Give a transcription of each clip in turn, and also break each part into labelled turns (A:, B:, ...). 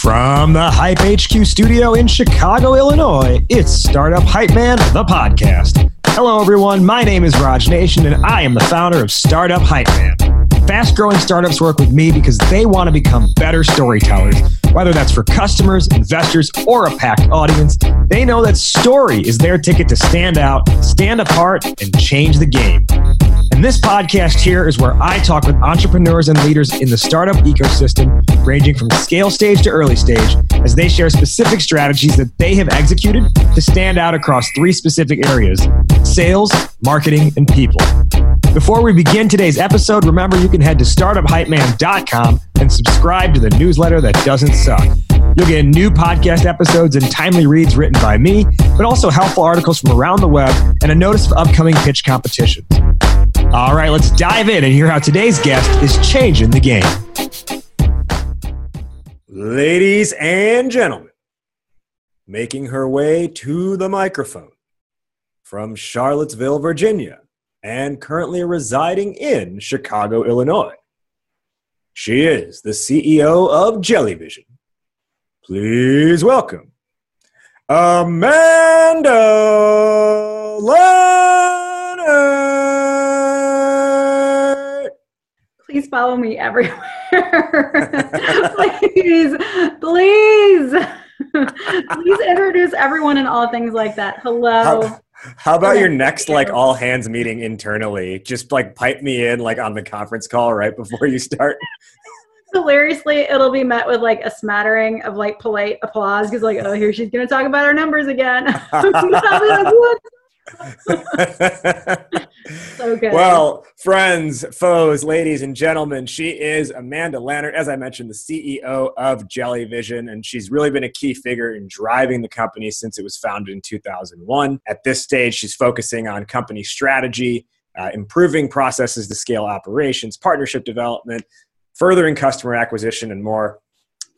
A: From the Hype HQ studio in Chicago, Illinois, it's Startup Hype Man, the podcast. Hello, everyone. My name is Raj Nation, and I am the founder of Startup Hype Man. Fast growing startups work with me because they want to become better storytellers. Whether that's for customers, investors, or a packed audience, they know that story is their ticket to stand out, stand apart, and change the game. And this podcast here is where I talk with entrepreneurs and leaders in the startup ecosystem, ranging from scale stage to early stage, as they share specific strategies that they have executed to stand out across three specific areas sales, marketing, and people. Before we begin today's episode, remember you can head to startuphypeman.com and subscribe to the newsletter that doesn't suck. You'll get new podcast episodes and timely reads written by me, but also helpful articles from around the web and a notice of upcoming pitch competitions. All right, let's dive in and hear how today's guest is changing the game. Ladies and gentlemen, making her way to the microphone from Charlottesville, Virginia, and currently residing in Chicago, Illinois. She is the CEO of Jellyvision. Please welcome Amanda Lannert.
B: Please follow me everywhere. please, please, please introduce everyone and all things like that. Hello.
A: How, how about your next like all hands meeting internally? Just like pipe me in like on the conference call right before you start.
B: Hilariously, it'll be met with like a smattering of like polite applause because like, oh, here she's gonna talk about our numbers again.
A: good. Well, friends, foes, ladies and gentlemen, she is Amanda Lannert, as I mentioned, the CEO of Jellyvision, and she's really been a key figure in driving the company since it was founded in 2001. At this stage, she's focusing on company strategy, uh, improving processes to scale operations, partnership development, furthering customer acquisition, and more.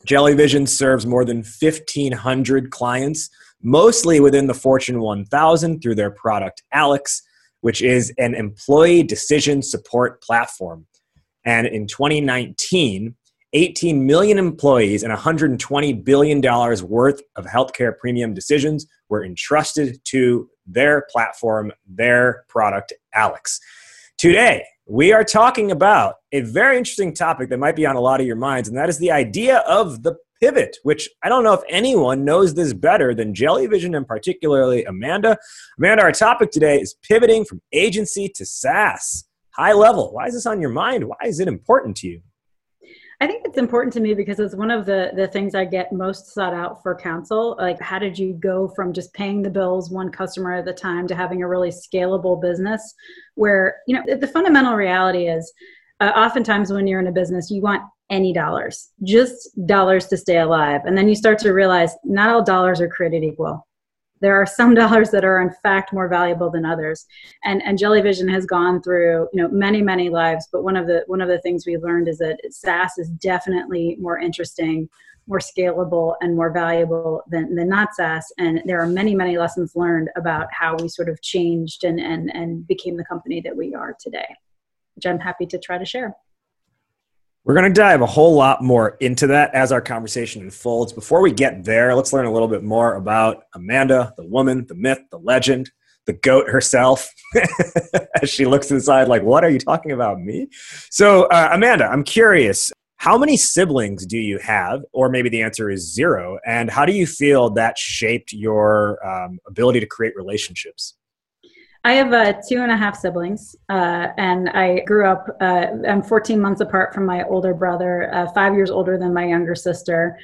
A: Jellyvision serves more than 1,500 clients mostly within the Fortune 1000 through their product Alex, which is an employee decision support platform. And in 2019, 18 million employees and $120 billion worth of healthcare premium decisions were entrusted to their platform, their product, Alex. Today, we are talking about a very interesting topic that might be on a lot of your minds, and that is the idea of the pivot, which I don't know if anyone knows this better than Jellyvision and particularly Amanda. Amanda, our topic today is pivoting from agency to SaaS. High level. Why is this on your mind? Why is it important to you?
B: I think it's important to me because it's one of the the things I get most sought out for counsel. Like, how did you go from just paying the bills one customer at a time to having a really scalable business? Where you know the fundamental reality is, uh, oftentimes when you're in a business, you want any dollars, just dollars to stay alive. And then you start to realize not all dollars are created equal. There are some dollars that are in fact more valuable than others. And and Jellyvision has gone through, you know, many, many lives, but one of the one of the things we learned is that SaaS is definitely more interesting, more scalable and more valuable than, than not SaaS. And there are many, many lessons learned about how we sort of changed and and and became the company that we are today, which I'm happy to try to share.
A: We're going to dive a whole lot more into that as our conversation unfolds. Before we get there, let's learn a little bit more about Amanda, the woman, the myth, the legend, the goat herself, as she looks inside, like, what are you talking about, me? So, uh, Amanda, I'm curious, how many siblings do you have? Or maybe the answer is zero. And how do you feel that shaped your um, ability to create relationships?
B: I have uh, two and a half siblings, uh, and I grew up. Uh, I'm 14 months apart from my older brother, uh, five years older than my younger sister,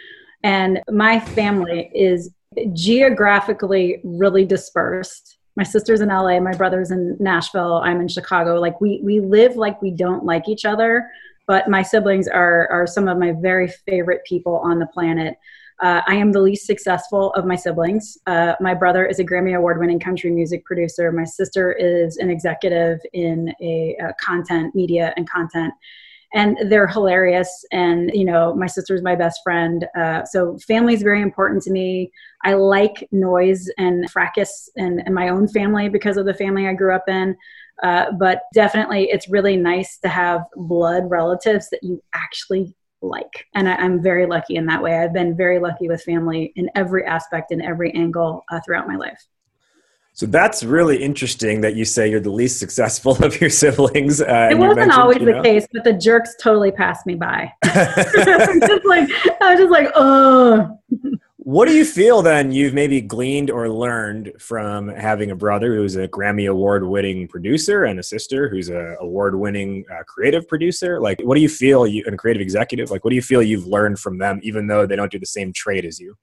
B: and my family is geographically really dispersed. My sister's in LA, my brother's in Nashville, I'm in Chicago. Like we we live like we don't like each other, but my siblings are are some of my very favorite people on the planet. Uh, I am the least successful of my siblings. Uh, my brother is a Grammy Award winning country music producer. My sister is an executive in a, a content, media, and content. And they're hilarious. And, you know, my sister is my best friend. Uh, so family is very important to me. I like noise and fracas in my own family because of the family I grew up in. Uh, but definitely, it's really nice to have blood relatives that you actually like. And I, am very lucky in that way. I've been very lucky with family in every aspect, in every angle uh, throughout my life.
A: So that's really interesting that you say you're the least successful of your siblings.
B: Uh, it wasn't always the know? case, but the jerks totally passed me by. just like I was just like, oh.
A: What do you feel then you've maybe gleaned or learned from having a brother who's a Grammy award winning producer and a sister who's a award winning uh, creative producer? Like, what do you feel you and a creative executive? Like, what do you feel you've learned from them, even though they don't do the same trade as you?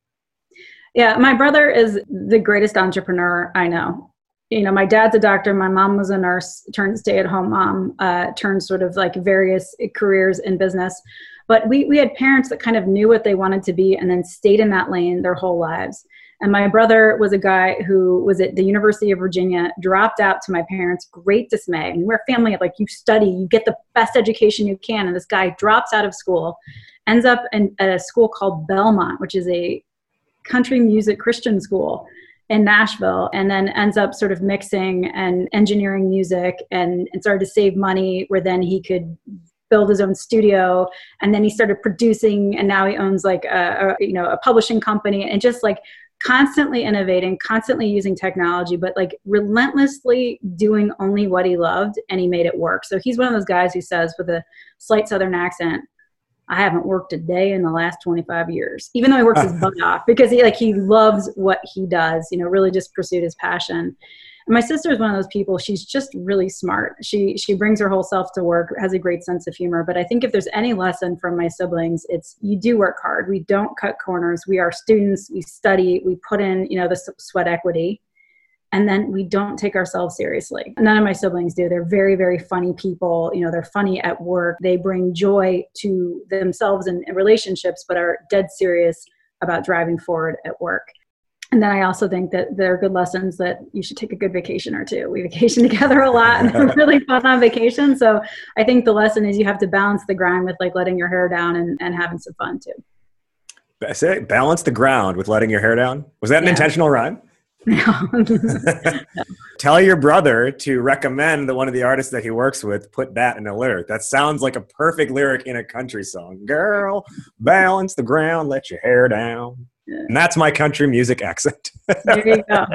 B: Yeah, my brother is the greatest entrepreneur I know. You know, my dad's a doctor, my mom was a nurse, turned stay at home mom, uh, turned sort of like various careers in business. But we, we had parents that kind of knew what they wanted to be and then stayed in that lane their whole lives. And my brother was a guy who was at the University of Virginia, dropped out to my parents' great dismay. And we're a family of like, you study, you get the best education you can. And this guy drops out of school, ends up in, at a school called Belmont, which is a country music Christian school in Nashville and then ends up sort of mixing and engineering music and, and started to save money where then he could build his own studio and then he started producing and now he owns like a, a, you know a publishing company and just like constantly innovating constantly using technology but like relentlessly doing only what he loved and he made it work so he's one of those guys who says with a slight southern accent I haven't worked a day in the last 25 years, even though he works his butt off because he like he loves what he does, you know, really just pursued his passion. And my sister is one of those people. She's just really smart. She she brings her whole self to work, has a great sense of humor. But I think if there's any lesson from my siblings, it's you do work hard. We don't cut corners. We are students. We study. We put in you know the sweat equity, and then we don't take ourselves seriously. None of my siblings do. They're very very funny people. You know they're funny at work. They bring joy to themselves and relationships, but are dead serious about driving forward at work and then I also think that there are good lessons that you should take a good vacation or two. We vacation together a lot and they're really fun on vacation. So I think the lesson is you have to balance the grind with like letting your hair down and, and having some fun too.
A: That's it. Balance the ground with letting your hair down. Was that an yeah. intentional rhyme? No. Tell your brother to recommend that one of the artists that he works with put that in a lyric. That sounds like a perfect lyric in a country song. Girl, balance the ground, let your hair down. And that's my country music accent. there you go.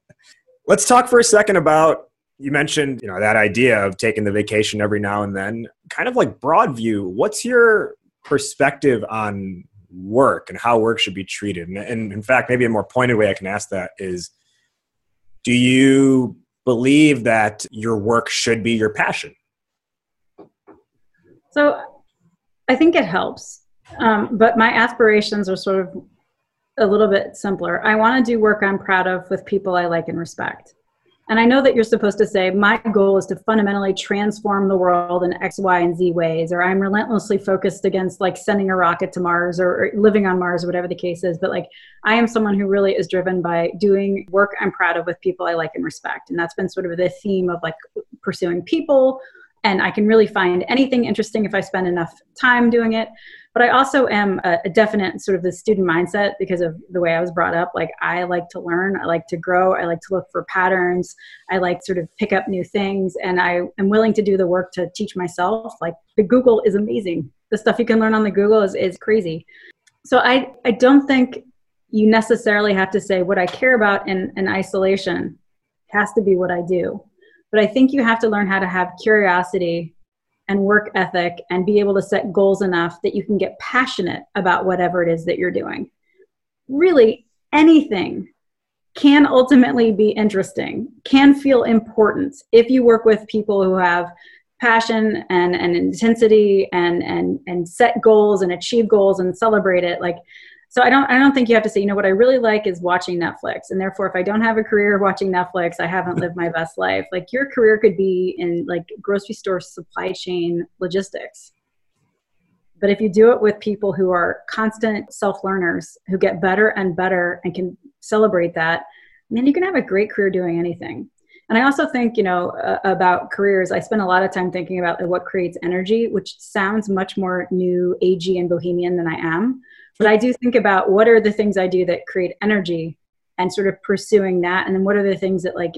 A: Let's talk for a second about you mentioned, you know, that idea of taking the vacation every now and then. Kind of like broad view, what's your perspective on work and how work should be treated? And, and in fact, maybe a more pointed way I can ask that is do you believe that your work should be your passion?
B: So I think it helps. Um, but my aspirations are sort of a little bit simpler. I want to do work I'm proud of with people I like and respect. And I know that you're supposed to say, my goal is to fundamentally transform the world in X, Y, and Z ways, or I'm relentlessly focused against like sending a rocket to Mars or, or, living on Mars or whatever the case is. But like, I am someone who really is driven by doing work I'm proud of with people I like and respect. And that's been sort of the theme of like pursuing people. And I can really find anything interesting if I spend enough time doing it but I also am a, a, definite sort of the student mindset because of the way I was brought up. Like I like to learn, I like to grow, I like to look for patterns, I like sort of pick up new things, and I am willing to do the work to teach myself. Like the Google is amazing. The stuff you can learn on the Google is, is crazy. So I, I don't think you necessarily have to say what I care about in, in isolation has to be what I do. But I think you have to learn how to have curiosity and work ethic and be able to set goals enough that you can get passionate about whatever it is that you're doing. Really, anything can ultimately be interesting, can feel important if you work with people who have passion and, and intensity and, and, and set goals and achieve goals and celebrate it. Like so i don't i don't think you have to say you know what i really like is watching netflix. And therefore if i don't have a career watching netflix i haven't lived my best life. Like your career could be in like grocery store supply chain logistics. But if you do it with people who are constant self learners who get better and better and can celebrate that man you can have a great career doing anything. And i also think you know uh, about careers i spend a lot of time thinking about what creates energy which sounds much more new agey and bohemian than i am but I do think about what are the things I do that create energy and sort of pursuing that. And then what are the things that like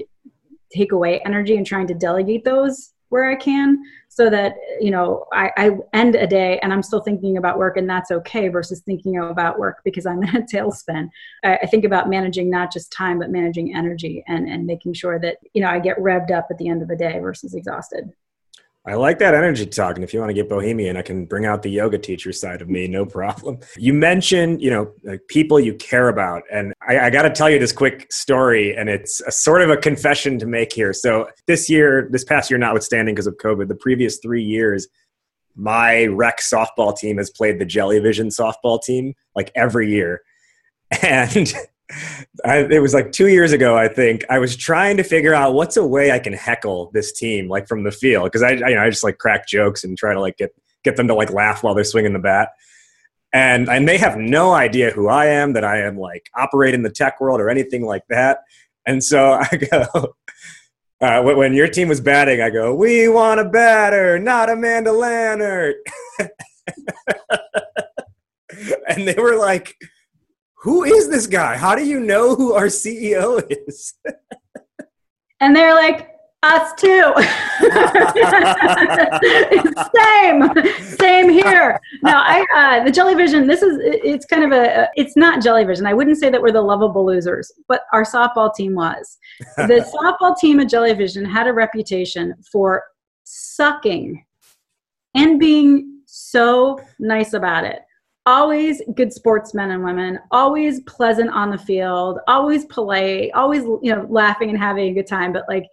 B: take away energy and trying to delegate those where I can so that you know I, I, end a day and I'm still thinking about work and that's okay versus thinking about work because I'm in a tailspin. I, I, think about managing not just time but managing energy and and making sure that you know I get revved up at the end of the day versus exhausted.
A: I like that energy talk. And if you want to get bohemian, I can bring out the yoga teacher side of me, no problem. You mentioned, you know, like people you care about. And I, I got to tell you this quick story, and it's a sort of a confession to make here. So this year, this past year, notwithstanding because of COVID, the previous three years, my rec softball team has played the Jellyvision softball team like every year. And I, it was like two years ago, I think. I was trying to figure out what's a way I can heckle this team, like from the field, because I, I, you know, I just like crack jokes and try to like get get them to like laugh while they're swinging the bat. And and they have no idea who I am, that I am like operate in the tech world or anything like that. And so I go, uh, when your team was batting, I go, "We want a batter, not Amanda Lannert." and they were like who is this guy? How do you know who our CEO is?
B: and they're like, us too. same, same here. No, I uh, the Jellyvision. This is it's kind of a it's not Jellyvision. I wouldn't say that we're the lovable losers, but our softball team was. The softball team at Jellyvision had a reputation for sucking and being so nice about it always good sportsmen and women, always pleasant on the field, always polite, always you know laughing and having a good time. But like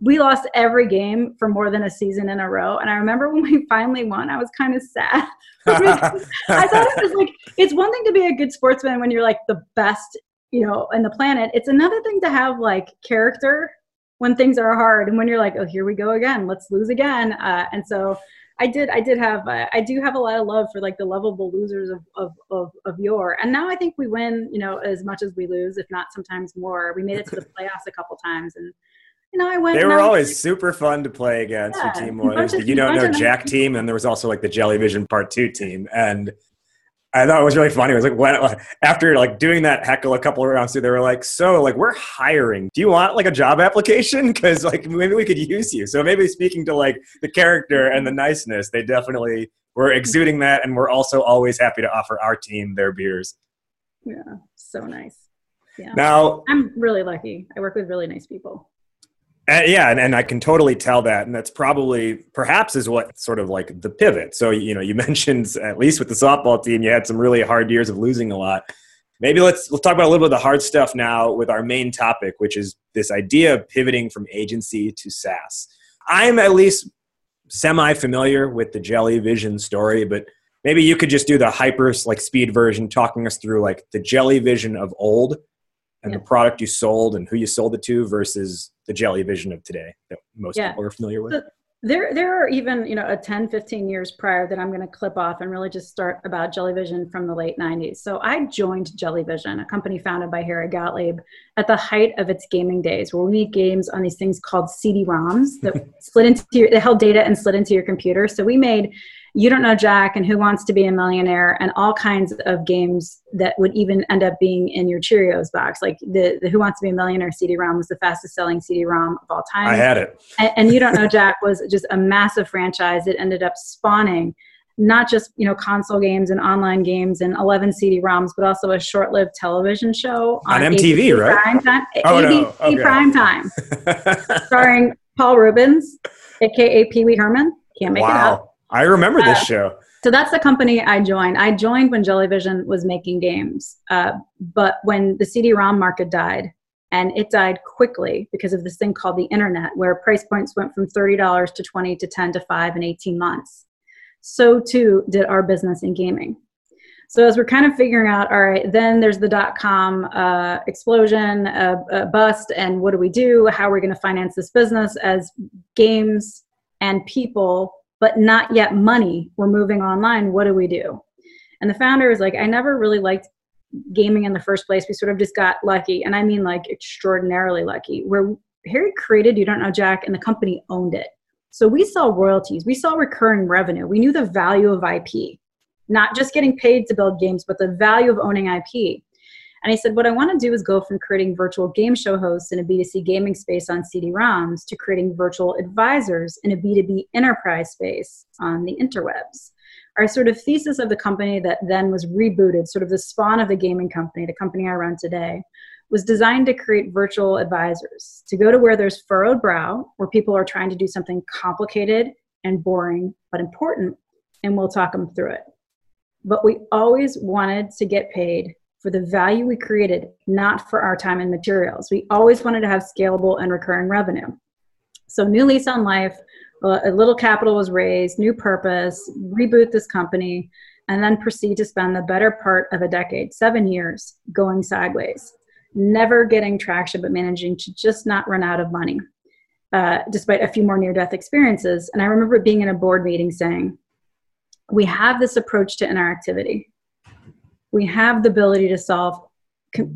B: we lost every game for more than a season in a row. And I remember when we finally won, I was kind of sad. I thought it was like it's one thing to be a good sportsman when you're like the best, you know, in the planet. It's another thing to have like character when things are hard and when you're like, oh, here we go again, let's lose again. Uh, and so I did I did have uh, I do have a lot of love for like the lovable losers of, of of of yore, and now I think we win you know as much as we lose, if not sometimes more. We made it to the playoffs a couple times, and you know I went.
A: They were always super fun to play against. Yeah, your team was the you don't know Jack team, and there was also like the Jellyvision Part Two team, and I thought it was really funny. It was like when uh, after like doing that heckle a couple of rounds through, they were like, "So like we're hiring. Do you want like a job application? Because like maybe we could use you." So maybe speaking to like the character and the niceness, they definitely were exuding that, and we're also always happy to offer our team their beers.
B: Yeah, so nice. Yeah.
A: Now
B: I'm really lucky. I work with really nice people.
A: Uh, yeah, and, and I can totally tell that, and that's probably perhaps is what sort of like the pivot. So you know, you mentioned at least with the softball team, you had some really hard years of losing a lot. Maybe let's let's talk about a little bit of the hard stuff now with our main topic, which is this idea of pivoting from agency to SaaS. I'm at least semi familiar with the Jellyvision story, but maybe you could just do the hyper like speed version, talking us through like the Jellyvision of old and yeah. the product you sold and who you sold it to versus the Jellyvision of today that most yeah. people are familiar with?
B: there, there are even, you know, a 10, 15 years prior that I'm going to clip off and really just start about Jellyvision from the late 90s. So I joined Jellyvision, a company founded by Harry Gottlieb at the height of its gaming days, where we made games on these things called CD-ROMs that slid into your, that held data and slid into your computer. So we made you Don't Know Jack and Who Wants to Be a Millionaire and all kinds of games that would even end up being in your Cheerios box. Like the, the Who Wants to Be a Millionaire CD-ROM was the fastest selling CD-ROM of all time.
A: I had it.
B: And, and You Don't Know Jack was just a massive franchise It ended up spawning not just you know console games and online games and 11 CD-ROMs, but also a short-lived television show
A: on, on MTV, ABC right?
B: Prime time,
A: oh,
B: ABC
A: no. okay.
B: Prime Time, starring Paul Reubens, aka Pee Wee Herman. Can't make wow. it up.
A: I remember this uh, show.
B: So that's the company I joined. I joined when Jellyvision was making games, uh, but when the CD-ROM market died, and it died quickly because of this thing called the internet, where price points went from thirty dollars to twenty to ten to five in eighteen months. So too did our business in gaming. So as we're kind of figuring out, all right, then there's the dot com uh, explosion, uh, uh, bust, and what do we do? How are we going to finance this business as games and people but not yet money. We're moving online. What do we do? And the founder is like, I never really liked gaming in the first place. We sort of just got lucky. And I mean like extraordinarily lucky. Where Harry created You Don't Know Jack and the company owned it. So we saw royalties, we saw recurring revenue. We knew the value of IP, not just getting paid to build games, but the value of owning IP. And he said, What I want to do is go from creating virtual game show hosts in a B2C gaming space on CD ROMs to creating virtual advisors in a B2B enterprise space on the interwebs. Our sort of thesis of the company that then was rebooted, sort of the spawn of the gaming company, the company I run today, was designed to create virtual advisors, to go to where there's furrowed brow, where people are trying to do something complicated and boring, but important, and we'll talk them through it. But we always wanted to get paid for the value we created, not for our time and materials. We always wanted to have scalable and recurring revenue. So, new lease on life, a little capital was raised, new purpose, reboot this company, and then proceed to spend the better part of a decade, seven years, going sideways, never getting traction, but managing to just not run out of money, uh, despite a few more near death experiences. And I remember being in a board meeting saying, We have this approach to interactivity we have the ability to solve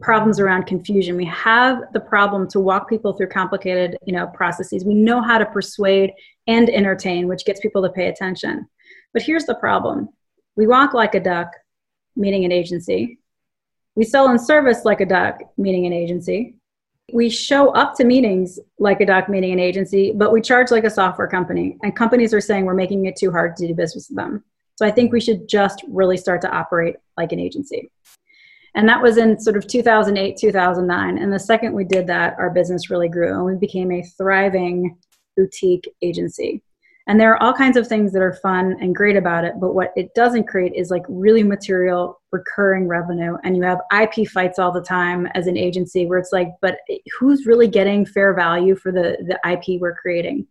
B: problems around confusion. We have the problem to walk people through complicated you know processes. We know how to persuade and entertain which gets people to pay attention. But here's the problem. We walk like a duck meaning an agency. We sell and service like a duck meaning an agency. We show up to meetings like a duck meaning an agency but we charge like a software company and companies are saying we're making it too hard to do business with them so I think we should just really start to operate like an agency. And that was in sort of 2008, 2009. And the second we did that, our business really grew and we became a thriving boutique agency. And there are all kinds of things that are fun and great about it, but what it doesn't create is like really material recurring revenue. And you have IP fights all the time as an agency where it's like, but who's really getting fair value for the, the IP we're creating?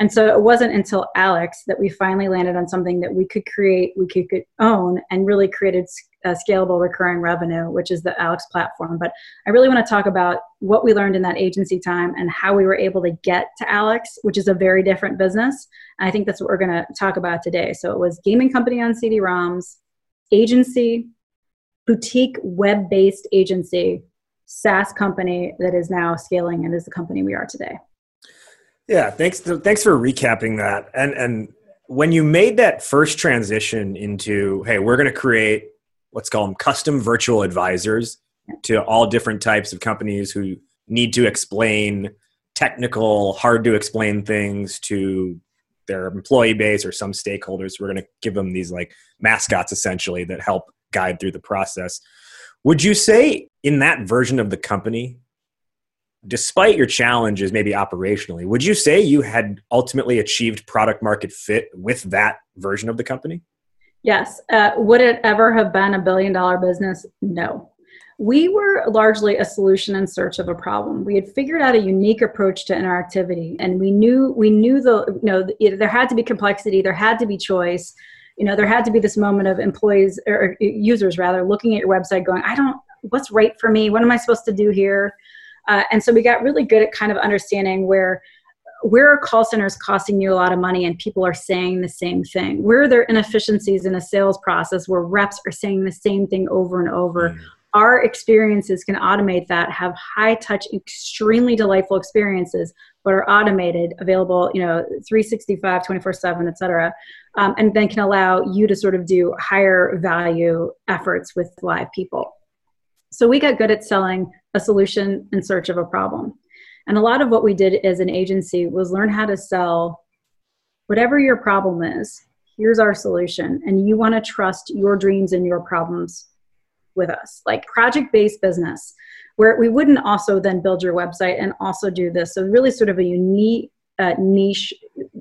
B: And so it wasn't until Alex that we finally landed on something that we could create, we could, own, and really created a scalable recurring revenue, which is the Alex platform. But I really want to talk about what we learned in that agency time and how we were able to get to Alex, which is a very different business. And I think that's what we're going to talk about today. So it was gaming company on CD-ROMs, agency, boutique web-based agency, SaaS company that is now scaling and is the company we are today.
A: Yeah, thanks. To, thanks for recapping that. And and when you made that first transition into, hey, we're going to create let's call them custom virtual advisors to all different types of companies who need to explain technical, hard to explain things to their employee base or some stakeholders. We're going to give them these like mascots essentially that help guide through the process. Would you say in that version of the company despite your challenges, maybe operationally, would you say you had ultimately achieved product market fit with that version of the company?
B: Yes. Uh, would it ever have been a billion dollar business? No. We were largely a solution in search of a problem. We had figured out a unique approach to interactivity, and we knew we knew the you know there had to be complexity, there had to be choice. You know, there had to be this moment of employees or users rather looking at your website, going, "I don't, what's right for me? What am I supposed to do here?" Uh, and so we got really good at kind of understanding where where are call centers costing you a lot of money and people are saying the same thing? Where are there inefficiencies in a sales process where reps are saying the same thing over and over? Mm. Our experiences can automate that, have high touch, extremely delightful experiences, but are automated, available, you know, 365, 24 7, et cetera, um, and then can allow you to sort of do higher value efforts with live people. So we got good at selling a solution in search of a problem. And a lot of what we did as an agency was learn how to sell whatever your problem is. Here's our solution. And you want to trust your dreams and your problems with us, like project based business, where we wouldn't also then build your website and also do this. So, really, sort of a unique uh, niche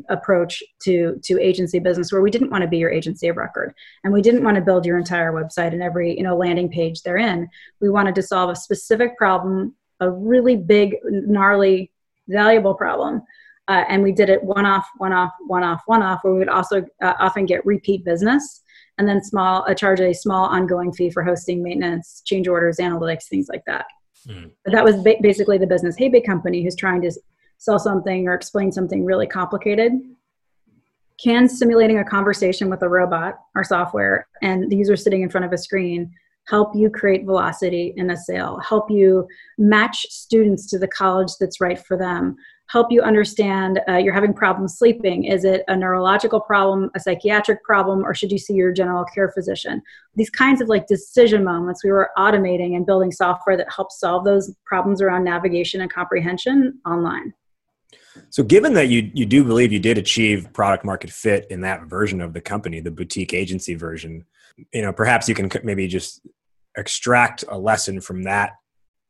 B: approach to to agency business where we didn't want to be your agency of record. And we didn't want to build your entire website and every you know landing page therein. We wanted to solve a specific problem a really big gnarly valuable problem. Uh, and we did it one off one off one off one off where we would also uh, often get repeat business and then small uh, charge a small ongoing fee for hosting maintenance change orders analytics things like that. Mm. but that was ba- basically the business hey big company who's trying to sell something or explain something really complicated can simulating a conversation with a robot or software and the user sitting in front of a screen help you create velocity in a sale help you match students to the college that's right for them help you understand uh, you're having problems sleeping. Is it a neurological problem, a psychiatric problem, or should you see your general care physician? These kinds of like decision moments we were automating and building software that helps solve those problems around navigation and comprehension online.
A: So, given that you you do believe you did achieve product market fit in that version of the company, the boutique agency version, you know, perhaps you can maybe just extract a lesson from that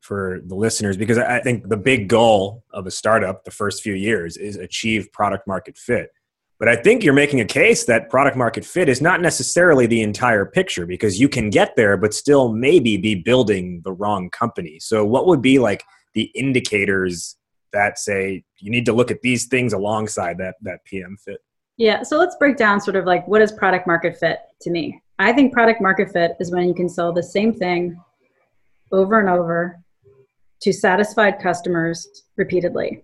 A: for the listeners because I think the big goal of a startup the first few years is achieve product market fit. But I think you're making a case that product market fit is not necessarily the entire picture because you can get there but still maybe be building the wrong company. So what would be like the indicators that say you need to look at these things alongside that that PM fit?
B: Yeah, so let's break down sort of like what is product market fit to me. I think product market fit is when you can sell the same thing over and over to satisfied customers repeatedly.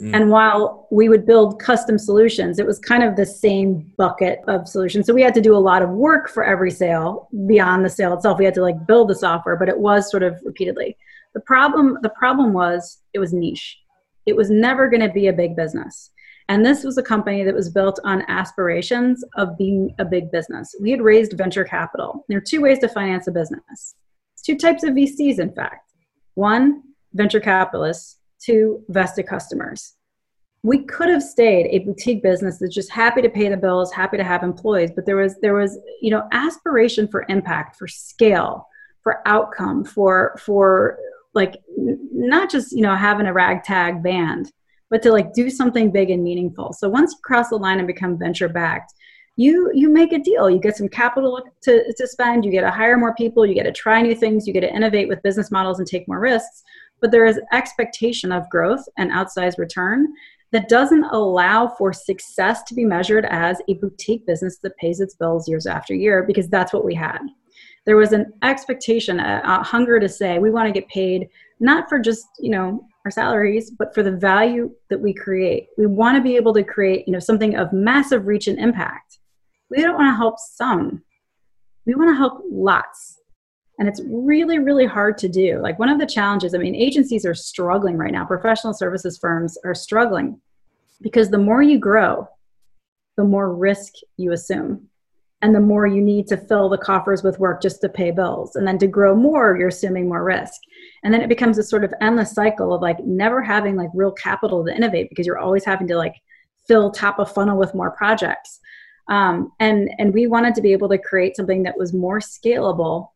B: Mm. And while we would build custom solutions, it was kind of the same bucket of solutions. So we had to do a lot of work for every sale beyond the sale itself. We had to like build the software, but it was sort of repeatedly. The problem the problem was it was niche. It was never going to be a big business. And this was a company that was built on aspirations of being a big business. We had raised venture capital. There are two ways to finance a business. Two types of VCs, in fact. One, venture capitalists. Two, vested customers. We could have stayed a boutique business that's just happy to pay the bills, happy to have employees, but there was there was you know aspiration for impact, for scale, for outcome, for for like not just you know having a ragtag band but to like do something big and meaningful. So once you cross the line and become venture backed, you you make a deal. You get some capital to, to spend, you get to hire more people, you get to try new things, you get to innovate with business models and take more risks. But there is expectation of growth and outsized return that doesn't allow for success to be measured as a boutique business that pays its bills years after year because that's what we had. There was an expectation, a, a hunger to say we want to get paid not for just you know our salaries, but for the value that we create. We want to be able to create, you know, something of massive reach and impact. We don't want to help some. We want to help lots. And it's really, really hard to do. Like one of the challenges, I mean, agencies are struggling right now. Professional services firms are struggling because the more you grow, the more risk you assume and the more you need to fill the coffers with work just to pay bills and then to grow more you're assuming more risk. And then it becomes a sort of endless cycle of like never having like real capital to innovate because you're always having to like fill top of funnel with more projects. Um, and and we wanted to be able to create something that was more scalable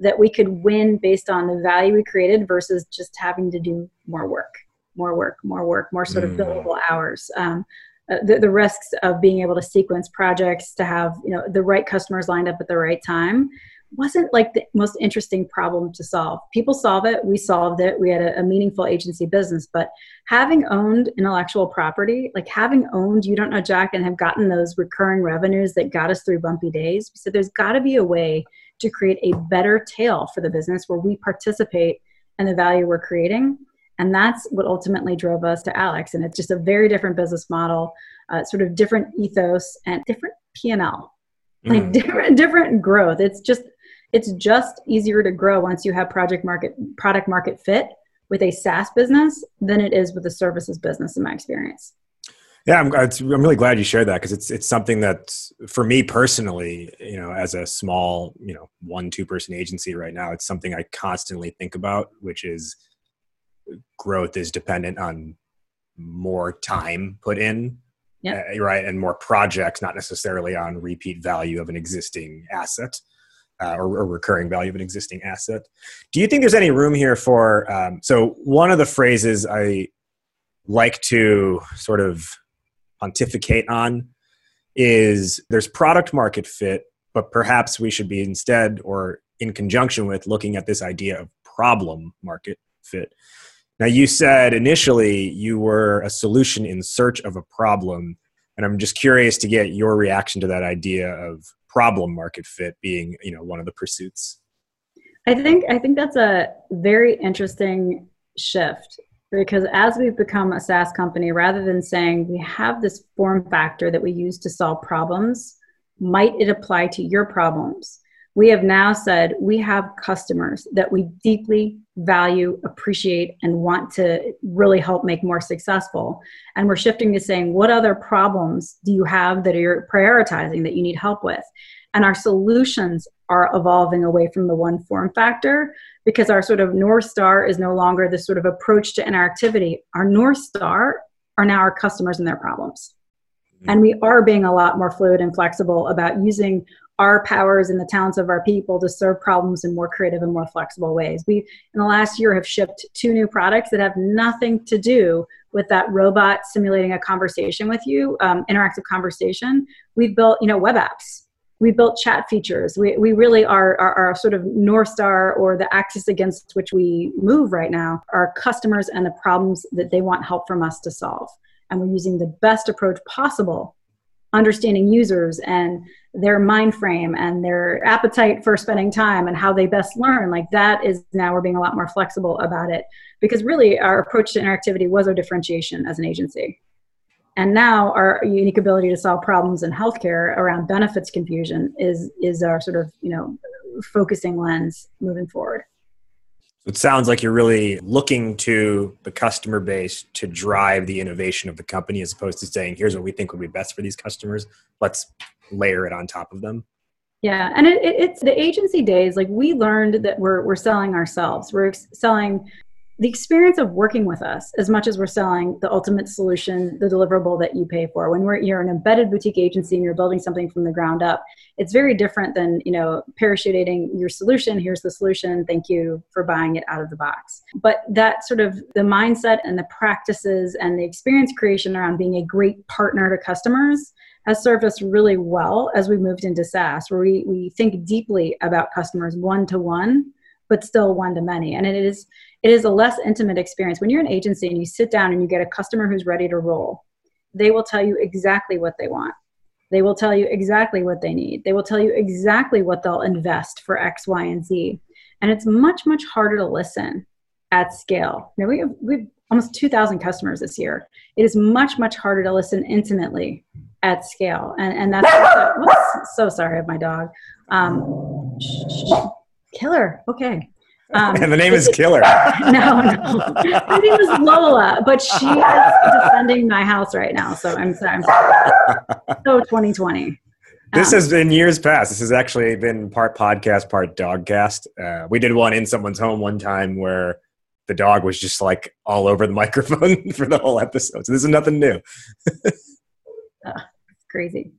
B: that we could win based on the value we created versus just having to do more work more work more work more sort of mm. billable hours. Um, uh, the, the risks of being able to sequence projects to have you know the right customers lined up at the right time wasn't like the most interesting problem to solve. People solve it. We solved it. We had a, a meaningful agency business. But having owned intellectual property like having owned you don't know jack and have gotten those recurring revenues that got us through bumpy days. So there's got to be a way to create a better tail for the business where we participate in the value we're creating and that's what ultimately drove us to Alex. And it's just a very different business model, uh, sort of different ethos and different P&L, like mm. different, different growth. It's just, it's just easier to grow once you have project market, product market fit with a SaaS business than it is with a services business in my experience.
A: Yeah, I'm, I'm really glad you shared that because it's it's something that for me personally, you know, as a small, you know, one two person agency right now, it's something I constantly think about, which is growth is dependent on more time put in
B: yeah.
A: Uh, right and more projects not necessarily on repeat value of an existing asset uh, or, or, recurring value of an existing asset do you think there's any room here for um, so one of the phrases i like to sort of pontificate on is there's product market fit but perhaps we should be instead or in conjunction with looking at this idea of problem market fit now, you said initially you were a solution in search of a problem, and I'm just curious to get your reaction to that idea of problem market fit being, you know, one of the pursuits.
B: I think I think that's a very interesting shift because as we've become a SaaS company, rather than saying we have this form factor that we use to solve problems, might it apply to your problems? We have now said we have customers that we deeply, value, appreciate, and want to really help make more successful. And we're shifting to saying, what other problems do you have that you're prioritizing that you need help with? And our solutions are evolving away from the one form factor because our sort of North Star is no longer this sort of approach to interactivity. Our North Star are now our customers and their problems. Mm-hmm. And we are being a lot more fluid and flexible about using our powers and the talents of our people to serve problems in more creative and more flexible ways. We, in the last year, have shipped two new products that have nothing to do with that robot simulating a conversation with you, um, interactive conversation. We've built, you know, web apps. We built chat features. We, we really are, are, sort of North Star or the axis against which we move right now are customers and the problems that they want help from us to solve and we're using the best approach possible understanding users and their mind frame and their appetite for spending time and how they best learn like that is now we're being a lot more flexible about it because really our approach to interactivity was our differentiation as an agency. And now our unique ability to solve problems in healthcare around benefits confusion is is our sort of you know focusing lens moving forward
A: it sounds like you're really looking to the customer base to drive the innovation of the company as opposed to saying, here's what we think would be best for these customers. Let's layer it on top of them.
B: Yeah, and it, it, it's the agency days. Like we learned that we're we're selling ourselves. We're selling the experience of working with us as much as we're selling the ultimate solution the deliverable that you pay for when we're you're an embedded boutique agency and you're building something from the ground up it's very different than you know parachuting your solution here's the solution thank you for buying it out of the box but that sort of the mindset and the practices and the experience creation around being a great partner to customers has served us really well as we moved into SaaS, where we, we think deeply about customers one to one but still one to many. And it is it is a less intimate experience. When you're an agency and you sit down and you get a customer who's ready to roll, they will tell you exactly what they want. They will tell you exactly what they need. They will tell you exactly what they'll invest for X, Y, and Z. And it's much, much harder to listen at scale. Now we have, we have almost 2,000 customers this year. It is much, much harder to listen intimately at scale. And, and that's, so sorry of my dog. Um, Killer. Okay.
A: Um, and the name is Killer.
B: no, no. Her name is Lola, but she is defending my house right now. So I'm sorry. I'm sorry. So 2020.
A: This um, has been years past. This has actually been part podcast, part dogcast. Uh, we did one in someone's home one time where the dog was just like all over the microphone for the whole episode. So this is nothing new.
B: uh, crazy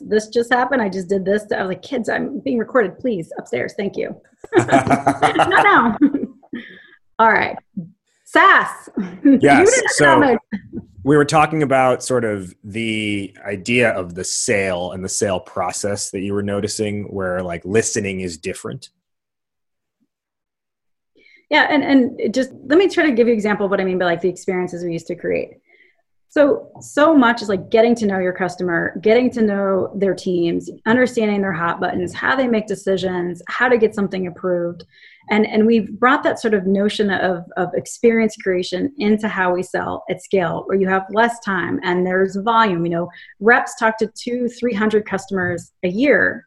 B: this just happened. I just did this. I was like, kids, I'm being recorded. Please, upstairs. Thank you. Not now. All right. SaaS.
A: Yes. so we were talking about sort of the idea of the sale and the sale process that you were noticing where like listening is different.
B: Yeah, and, and just let me try to give you an example of what I mean by like the experiences we used to create. So, so much is like getting to know your customer, getting to know their teams, understanding their hot buttons, how they make decisions, how to get something approved. And, and we've brought that sort of notion of, of experience creation into how we sell at scale, where you have less time and there's volume. You know, reps talk to two, 300 customers a year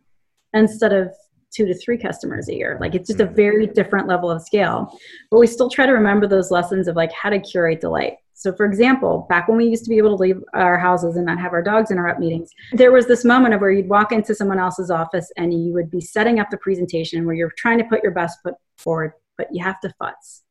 B: instead of two to three customers a year. Like it's just a mm-hmm. very different level of scale. But we still try to remember those lessons of like how to curate delight so, for example, back when we used to be able to leave our houses and not have our dogs interrupt meetings, there was this moment of where you'd walk into someone else's office and you would be setting up the presentation where you're trying to put your best foot forward, but you have to futz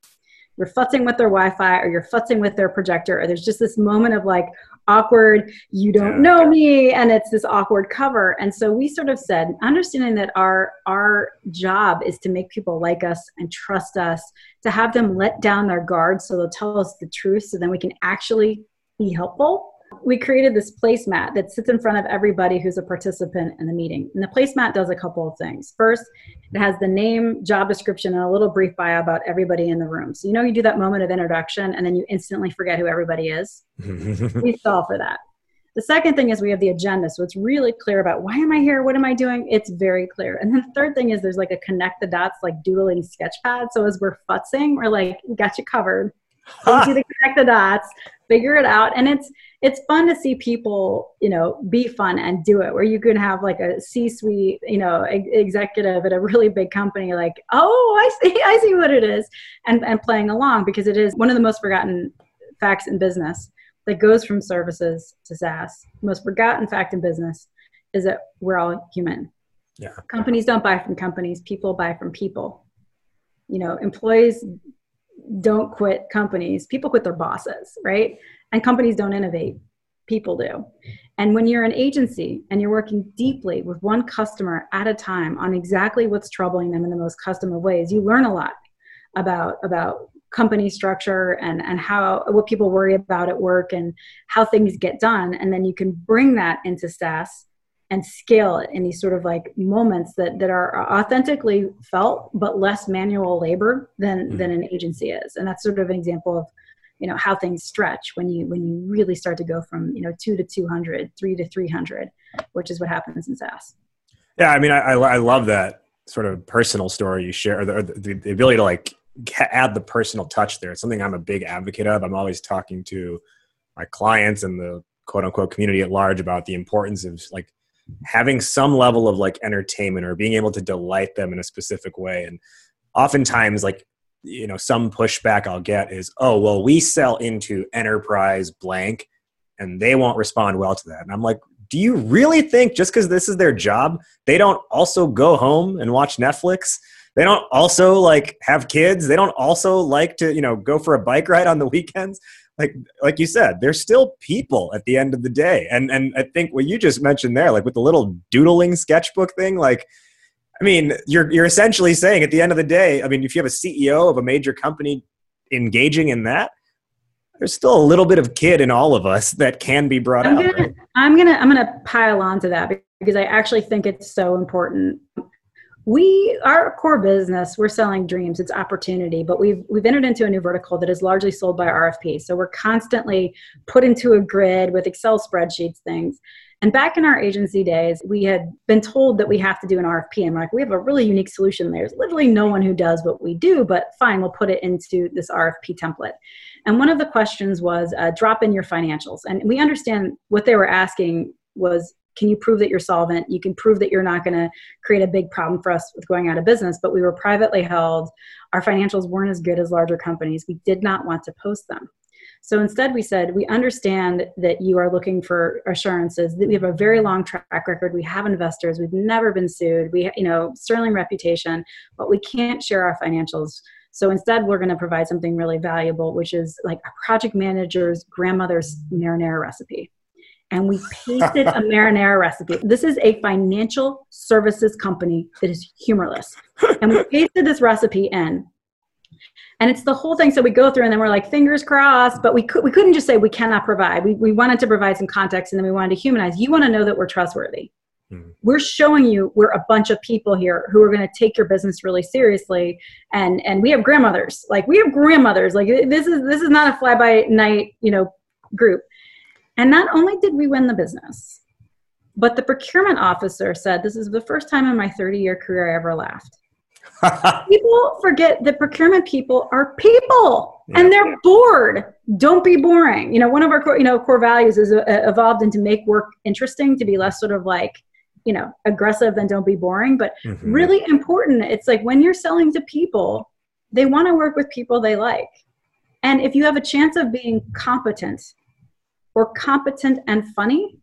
B: you're futzing with their Wi-Fi or you're futzing with their projector, or there's just this moment of like awkward, you don't know me, and it's this awkward cover. And so we sort of said, understanding that our our job is to make people like us and trust us, to have them let down their guard so they'll tell us the truth, so then we can actually be helpful we created this placemat that sits in front of everybody who's a participant in the meeting. And the placemat does a couple of things. First, it has the name, job description, and a little brief bio about everybody in the room. So you know you do that moment of introduction and then you instantly forget who everybody is. we solve for that. The second thing is we have the agenda. So it's really clear about why am I here? What am I doing? It's very clear. And then the third thing is there's like a connect the dots, like doodling sketch pad. So as we're futzing, we're like, we got you covered. We do the connect the dots figure it out and it's it's fun to see people you know be fun and do it where you can have like a c-suite you know executive at a really big company like oh i see i see what it is and and playing along because it is one of the most forgotten facts in business that goes from services to SaaS. Most forgotten fact in business is that we're all human.
A: Yeah.
B: Companies don't buy from companies, people buy from people. You know, employees don't quit companies, people quit their bosses, right? And companies don't innovate, people do. And when you're an agency and you're working deeply with one customer at a time on exactly what's troubling them in the most custom of ways, you learn a lot about about company structure and and how what people worry about at work and how things get done and then you can bring that into SaaS and scale it in these sort of like moments that that are authentically felt but less manual labor than mm-hmm. than an agency is and that's sort of an example of you know how things stretch when you when you really start to go from you know 2 to 200 3 to 300 which is what happens in SaaS
A: yeah i mean i i love that sort of personal story you share the, the, the ability to like add the personal touch there. It's something I'm a big advocate of. I'm always talking to my clients and the quote unquote community at large about the importance of like having some level of like entertainment or being able to delight them in a specific way. And oftentimes, like, you know, some pushback I'll get is, oh, well, we sell into enterprise blank and they won't respond well to that. And I'm like, do you really think just because this is their job, they don't also go home and watch Netflix? they don't also like have kids they don't also like to you know go for a bike ride on the weekends like like you said they're still people at the end of the day and and i think what you just mentioned there like with the little doodling sketchbook thing like i mean you're you're essentially saying at the end of the day i mean if you have a ceo of a major company engaging in that there's still a little bit of kid in all of us that can be brought
B: I'm
A: out
B: gonna, right? i'm gonna i'm gonna pile on to that because i actually think it's so important we our core business we're selling dreams. It's opportunity but we've we've entered into a new vertical that is largely sold by rfp so we're constantly put into a grid with excel spreadsheets things. And back in our agency days we had been told that we have to do an rfp and we're like we have a really unique solution. There's literally no one who does what we do but fine we'll put it into this rfp template. And one of the questions was uh, drop in your financials. And we understand what they were asking was can you prove that you're solvent? You can prove that you're not going to create a big problem for us with going out of business but we were privately held. Our financials weren't as good as larger companies. We did not want to post them. So instead we said we understand that you are looking for assurances. That we have a very long track record. We have investors. We've never been sued. We you know sterling reputation but we can't share our financials. So instead, we're going to provide something really valuable, which is like a project manager's grandmother's marinara recipe and we pasted a marinara recipe. This is a financial services company that is humorless. And we pasted this recipe in. And it's the whole thing. So we go through and then we're like, fingers crossed, but we, could, we couldn't just say we cannot provide. We, we wanted to provide some context and then we wanted to humanize. You want to know that we're trustworthy. Mm-hmm. We're showing you we're a bunch of people here who are going to take your business really seriously, and and we have grandmothers. Like we have grandmothers. Like this is this is not a fly by night you know group and not only did we win the business, but the procurement officer said, This is the first time in my 30 year career I ever laughed. people forget that procurement people are people yeah. and they're bored. Don't be boring. You know, one of our core, you know, core values is uh, evolved into make work interesting to be less sort of like, you know, aggressive and don't be boring, but mm-hmm. really important. It's like when you're selling to people, they want to work with people they like. And if you have a chance of being competent or competent and funny,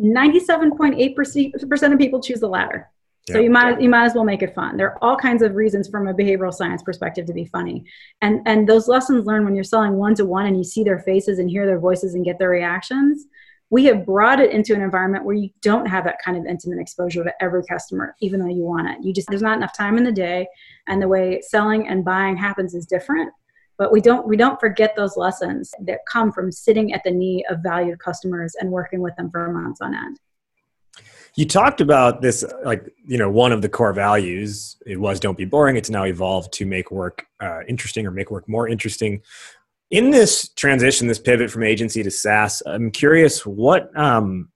B: 97.8% of people choose the latter. So you might you might as well make it fun. There are all kinds of reasons from a behavioral science perspective to be funny. And and those lessons learned when you're selling one to one and you see their faces and hear their voices and get their reactions, we have brought it into an environment where you don't have that kind of intimate exposure to every customer even though you want it. You just there's not enough time in the day and the way selling and buying happens is different but we don't we don't forget those lessons that come from sitting at the knee of valued customers and working with them for months on end.
A: You talked about this like you know one of the core values. It was don't be boring. It's now evolved to make work uh, interesting or make work more interesting. In this transition this pivot from agency to saas i'm curious what um,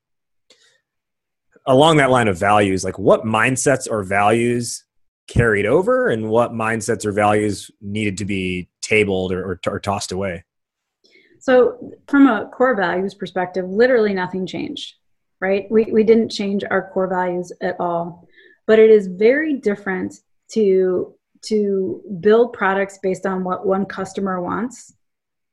A: along that line of values like what mindsets or values carried over and what mindsets or values needed to be tabled or, or, or tossed away?
B: So, from a core values perspective, literally nothing changed, right? We, we didn't change our core values at all. But it is very different to, to build products based on what one customer wants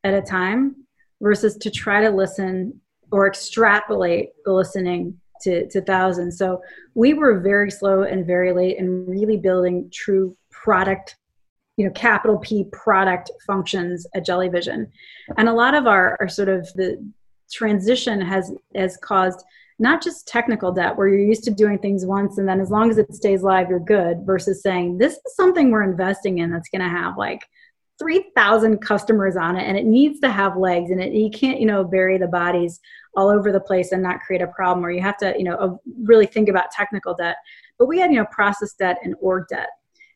B: at a time versus to try to listen or extrapolate the listening to, to thousands. So we were very slow and very late in really building true product, you know, capital P product functions at Jellyvision. And a lot of our, our sort of the transition has has caused not just technical debt where you're used to doing things once and then as long as it stays live you're good versus saying this is something we're investing in that's going to have like 3000 customers on it and it needs to have legs and it, you can't you know bury the bodies all over the place and not create a problem or you have to you know really think about technical debt but we had you know process debt and org debt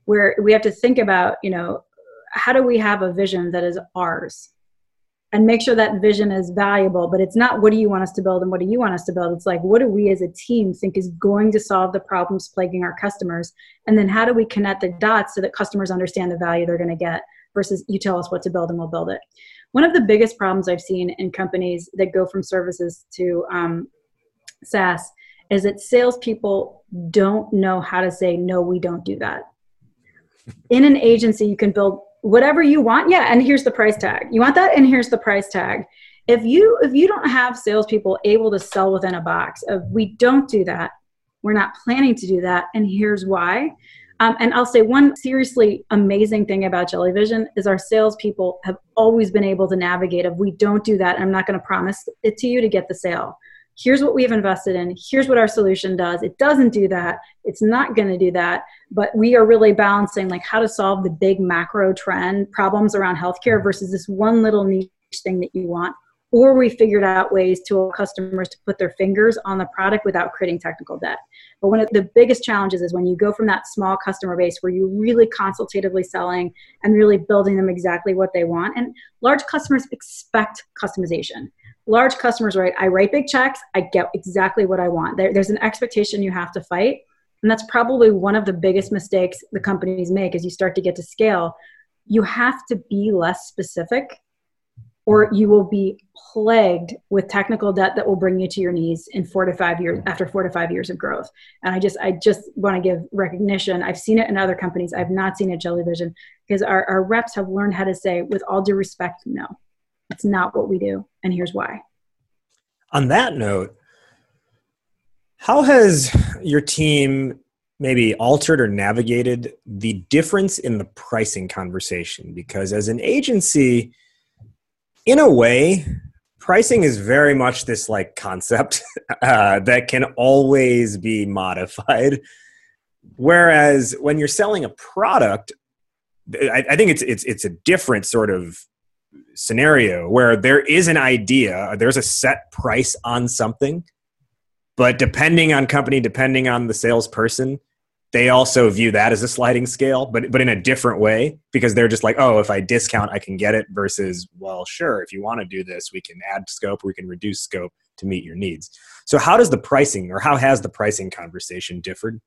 B: where we have to think about you know how do we have a vision that is ours and make sure that vision is valuable but it's not what do you want us to build and what do you want us to build it's like what do we as a team think is going to solve the problems plaguing our customers and then how do we connect the dots so that customers understand the value they're going to get versus you tell us what to build and we'll build it. One of the biggest problems I've seen in companies that go from services to um, SaaS is that salespeople don't know how to say, no, we don't do that. In an agency, you can build whatever you want. Yeah, and here's the price tag. You want that, and here's the price tag. If you if you don't have salespeople able to sell within a box of we don't do that, we're not planning to do that, and here's why, um, and I'll say one seriously amazing thing about Jellyvision is our salespeople have always been able to navigate. If we don't do that, I'm not going to promise it to you to get the sale. Here's what we've invested in. Here's what our solution does. It doesn't do that. It's not going to do that. But we are really balancing like how to solve the big macro trend problems around healthcare versus this one little niche thing that you want or we figured out ways to allow customers to put their fingers on the product without creating technical debt. But one of the biggest challenges is when you go from that small customer base where you're really consultatively selling and really building them exactly what they want. And large customers expect customization. Large customers, right? I write big checks, I get exactly what I want. There, there's an expectation you have to fight. And that's probably one of the biggest mistakes the companies make as you start to get to scale. You have to be less specific or you will be plagued with technical debt that will bring you to your knees in four to five years after four to five years of growth and i just i just want to give recognition i've seen it in other companies i've not seen it jellyvision because our, our reps have learned how to say with all due respect no it's not what we do and here's why
A: on that note how has your team maybe altered or navigated the difference in the pricing conversation because as an agency in a way, pricing is very much this like concept uh, that can always be modified. Whereas when you're selling a product, I, I think it's it's it's a different sort of scenario where there is an idea, uh, there's a set price on something, but depending on company, depending on the salesperson, they also view that as a sliding scale, but but in a different way because they're just like, oh, if I discount, I can get it. Versus, well, sure, if you want to do this, we can add scope, we can reduce scope to meet your needs. So, how does the pricing, or how has the pricing conversation differed?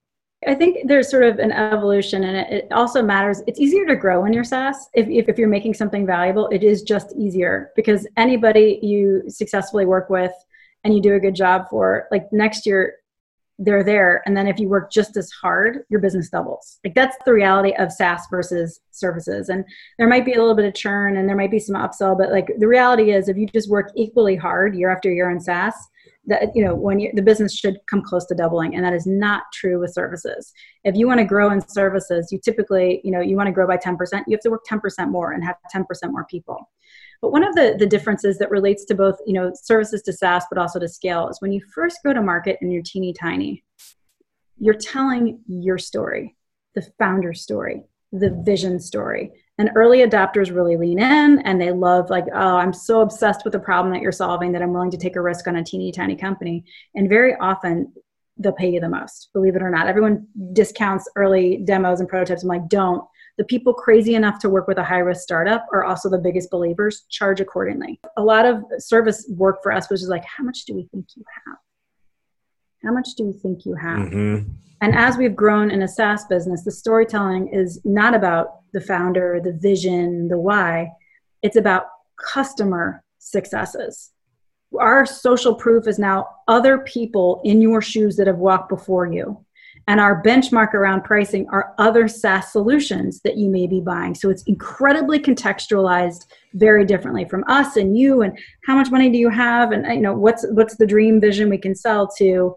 B: I think there's sort of an evolution, and it, it also matters. It's easier to grow when you're SaaS. If, if, if you're making something valuable, it is just easier because anybody you successfully work with and you do a good job for, like next year, they're there and then if you work just as hard your business doubles like that's the reality of saas versus services and there might be a little bit of churn and there might be some upsell but like the reality is if you just work equally hard year after year in saas that you know when you, the business should come close to doubling and that is not true with services if you want to grow in services you typically you know you want to grow by 10% you have to work 10% more and have 10% more people but one of the, the differences that relates to both, you know, services to SaaS, but also to scale is when you first go to market and you're teeny tiny, you're telling your story, the founder story, the vision story. And early adopters really lean in and they love, like, oh, I'm so obsessed with the problem that you're solving that I'm willing to take a risk on a teeny tiny company. And very often they'll pay you the most, believe it or not. Everyone discounts early demos and prototypes. I'm like, don't the people crazy enough to work with a high risk startup are also the biggest believers, charge accordingly. A lot of service work for us was just like, how much do we think you have? How much do you think you have? Mm-hmm. And as we've grown in a SaaS business, the storytelling is not about the founder, the vision, the why. It's about customer successes. Our social proof is now other people in your shoes that have walked before you. And our benchmark around pricing are other SaaS solutions that you may be buying. So it's incredibly contextualized very differently from us and you and how much money do you have and you know what's what's the dream vision we can sell to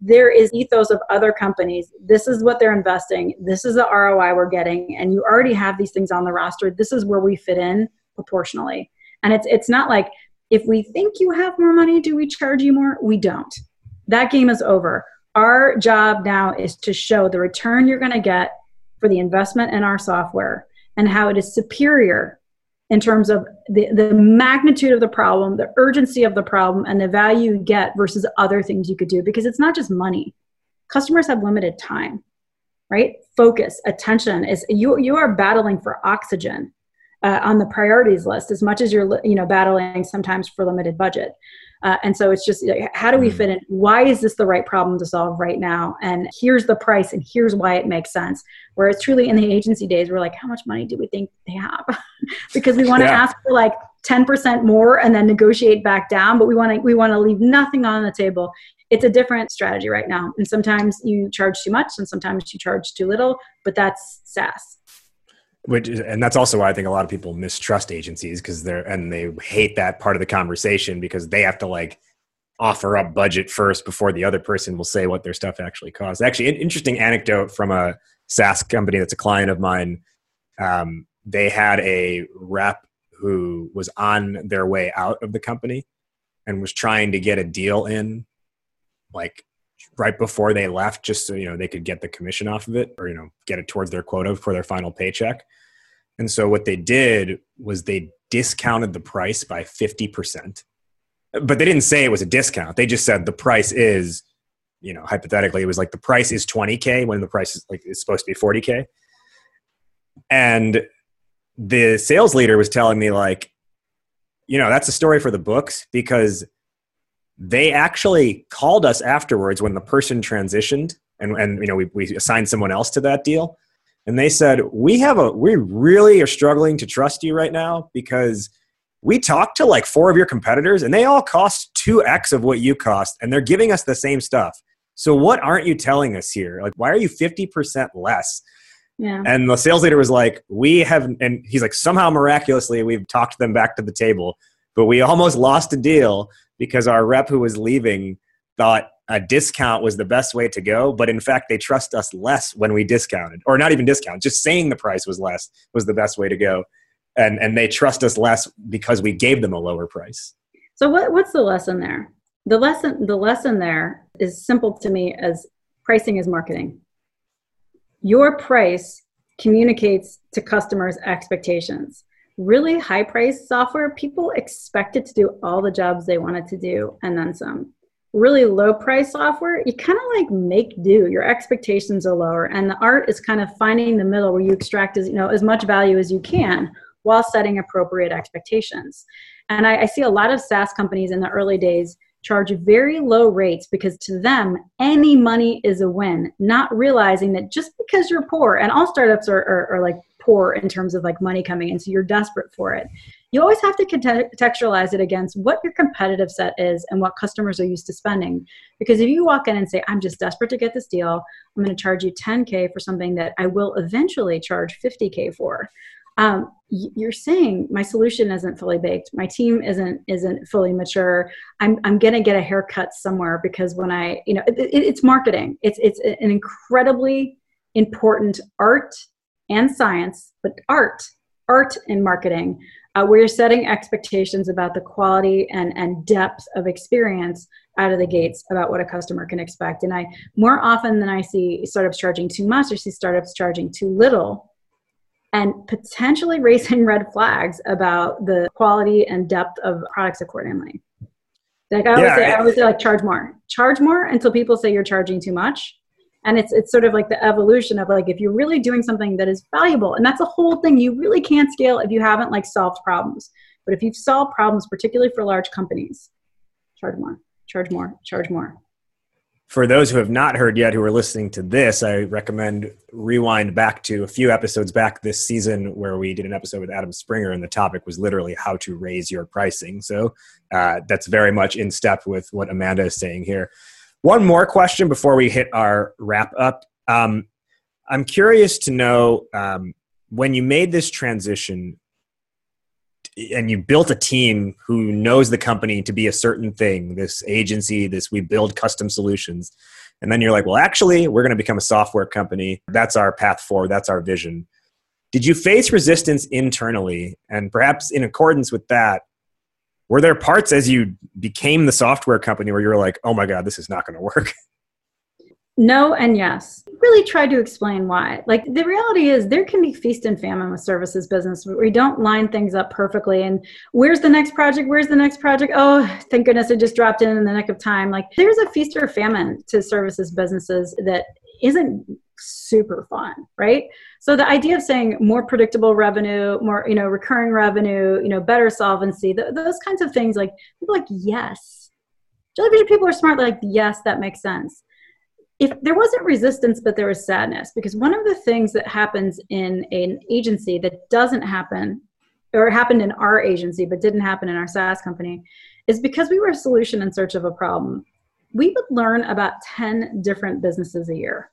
B: there is ethos of other companies. This is what they're investing. This is the ROI we're getting. And you already have these things on the roster. This is where we fit in proportionally. And it's it's not like if we think you have more money, do we charge you more? We don't. That game is over. Our job now is to show the return you're going to get for the investment in our software and how it is superior in terms of the, the magnitude of the problem, the urgency of the problem, and the value you get versus other things you could do because it's not just money. Customers have limited time, right? Focus, attention is you you are battling for oxygen uh, on the priorities list as much as you're you know battling sometimes for limited budget. Uh, and so it's just how do we hmm. fit in? Why is this the right problem to solve right now? And here's the price, and here's why it makes sense. Whereas truly in the agency days, we're like, how much money do we think they have? because we want to yeah. ask for like 10% more and then negotiate back down, but we want to we want to leave nothing on the table. It's a different strategy right now. And sometimes you charge too much, and sometimes you charge too little. But that's SaaS.
A: Which is, and that's also why I think a lot of people mistrust agencies because they're and they hate that part of the conversation because they have to like offer up budget first before the other person will say what their stuff actually costs. Actually, an interesting anecdote from a SaaS company that's a client of mine. Um, they had a rep who was on their way out of the company and was trying to get a deal in, like right before they left, just so you know they could get the commission off of it or you know get it towards their quota for their final paycheck. And so what they did was they discounted the price by 50%. But they didn't say it was a discount. They just said the price is, you know, hypothetically, it was like the price is 20K when the price is like it's supposed to be 40K. And the sales leader was telling me, like, you know, that's a story for the books because they actually called us afterwards when the person transitioned and, and you know, we, we assigned someone else to that deal. And they said we have a we really are struggling to trust you right now because we talked to like four of your competitors and they all cost 2x of what you cost and they're giving us the same stuff. So what aren't you telling us here? Like why are you 50% less? Yeah. and the sales leader was like we have and he's like somehow miraculously we've talked them back to the table but we almost lost a deal because our rep who was leaving thought a discount was the best way to go but in fact they trust us less when we discounted or not even discount just saying the price was less was the best way to go. And and they trust us less because we gave them a lower price.
B: So what, what's the lesson there? The lesson the lesson there is simple to me as pricing is marketing. Your price communicates to customers expectations really high price software people expect it to do all the jobs they want it to do and then some really low price software, you kind of like make do. Your expectations are lower, and the art is kind of finding the middle where you extract as you know as much value as you can while setting appropriate expectations. And I, I see a lot of SaaS companies in the early days charge very low rates because to them any money is a win not realizing that just because you're poor and all startups are, are, are like poor in terms of like money coming in so you're desperate for it you always have to contextualize it against what your competitive set is and what customers are used to spending. Because if you walk in and say, I'm just desperate to get this deal, I'm going to charge you 10K for something that I will eventually charge 50K for. Um, you're saying my solution isn't fully baked my team isn't isn't fully mature i'm, I'm gonna get a haircut somewhere because when i you know it, it, it's marketing it's it's an incredibly important art and science but art art and marketing uh, where you're setting expectations about the quality and, and depth of experience out of the gates about what a customer can expect. And I more often than I see startups charging too much, I see startups charging too little and potentially raising red flags about the quality and depth of products accordingly. Like I always yeah, say, I always say like charge more. Charge more until people say you're charging too much and it's it's sort of like the evolution of like if you're really doing something that is valuable and that's a whole thing you really can't scale if you haven't like solved problems but if you've solved problems particularly for large companies charge more charge more charge more
A: for those who have not heard yet who are listening to this, I recommend rewind back to a few episodes back this season where we did an episode with Adam Springer, and the topic was literally how to raise your pricing. So uh, that's very much in step with what Amanda is saying here. One more question before we hit our wrap up. Um, I'm curious to know um, when you made this transition and you built a team who knows the company to be a certain thing, this agency, this we build custom solutions. And then you're like, well, actually, we're going to become a software company. That's our path forward. That's our vision. Did you face resistance internally? And perhaps in accordance with that, were there parts as you became the software company where you were like, oh my God, this is not going to work?
B: No and yes. Really tried to explain why. Like the reality is there can be feast and famine with services business. We don't line things up perfectly and where's the next project? Where's the next project? Oh, thank goodness it just dropped in in the nick of time. Like there's a feast or famine to services businesses that isn't super fun, right? So the idea of saying more predictable revenue, more, you know, recurring revenue, you know, better solvency, th- those kinds of things like people like yes. Jellyvision people are smart like yes, that makes sense if there wasn't resistance but there was sadness because one of the things that happens in an agency that doesn't happen or happened in our agency but didn't happen in our SaaS company is because we were a solution in search of a problem we would learn about 10 different businesses a year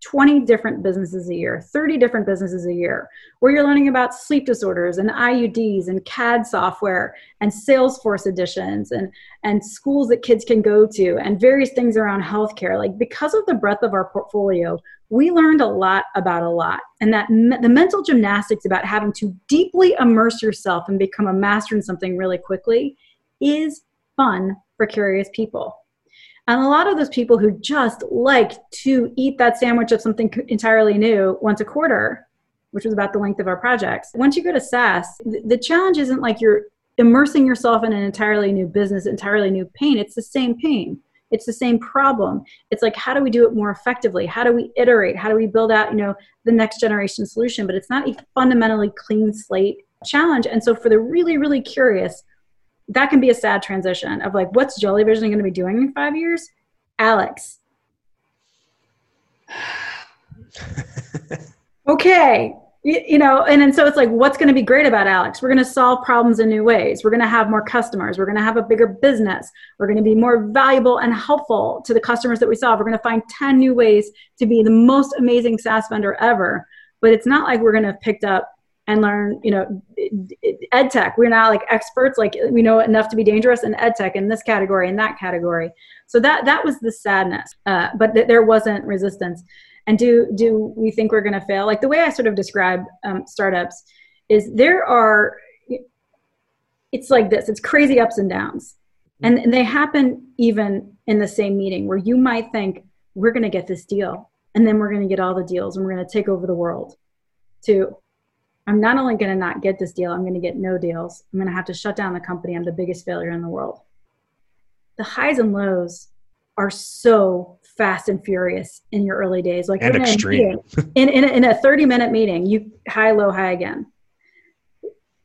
B: 20 different businesses a year, 30 different businesses a year, where you're learning about sleep disorders and IUDs and CAD software and Salesforce editions and, and schools that kids can go to and various things around healthcare. Like because of the breadth of our portfolio, we learned a lot about a lot. And that me- the mental gymnastics about having to deeply immerse yourself and become a master in something really quickly is fun for curious people. And a lot of those people who just like to eat that sandwich of something entirely new once a quarter, which was about the length of our projects, once you go to SaaS, the challenge isn't like you're immersing yourself in an entirely new business, entirely new pain. It's the same pain. It's the same problem. It's like how do we do it more effectively? How do we iterate? How do we build out, you know, the next generation solution? But it's not a fundamentally clean slate challenge. And so for the really, really curious, that can be a sad transition of like, what's Jellyvision going to be doing in five years? Alex. okay. You, you, know, and, and so it's like, what's going to be great about Alex? We're going to solve problems in new ways. We're going to have more customers. We're going to have a bigger business. We're going to be more valuable and helpful to the customers that we solve. We're going to find 10 new ways to be the most amazing SaaS vendor ever. But it's not like we're going to have picked up and learn, you know, ed tech. We're not like experts, like we know enough to be dangerous in ed tech in this category, in that category. So that that was the sadness, uh, but th- there wasn't resistance. And do do we think we're going to fail? Like the way I sort of describe um, startups is there are. It's like this. It's crazy ups and downs, and, and they happen even in the same meeting where you might think we're going to get this deal, and then we're going to get all the deals, and we're going to take over the world. To I'm not only going to not get this deal, I'm going to get no deals. I'm going to have to shut down the company. I'm the biggest failure in the world. The highs and lows are so fast and furious in your early days.
A: Like and extreme.
B: Meeting, in, in, a, in a 30 minute meeting, you high, low, high again.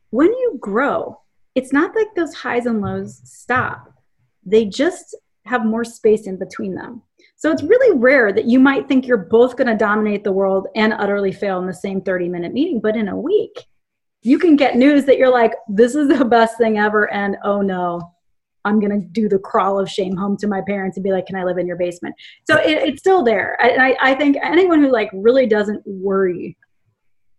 B: When you grow, it's not like those highs and lows stop. They just have more space in between them. So it's really rare that you might think you're both going to dominate the world and utterly fail in the same 30 minute meeting, but in a week, you can get news that you're like, this is the best thing ever, and oh no, I'm going to do the crawl of shame home to my parents and be like, can I live in your basement? So it, it's still there. And I, I think anyone who like really doesn't worry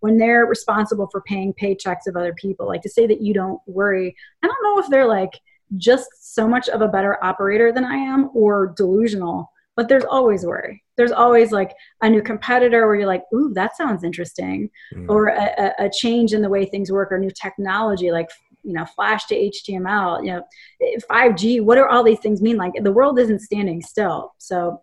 B: when they're responsible for paying paychecks of other people, like to say that you don't worry, I don't know if they're like just so much of a better operator than I am or delusional but there's always worry. There's always like a new competitor where you're like ooh that sounds interesting. Mm. or a, a, change in the way things work or new technology like you know flash to html you know 5g what do all these things mean? Like the world isn't standing still. So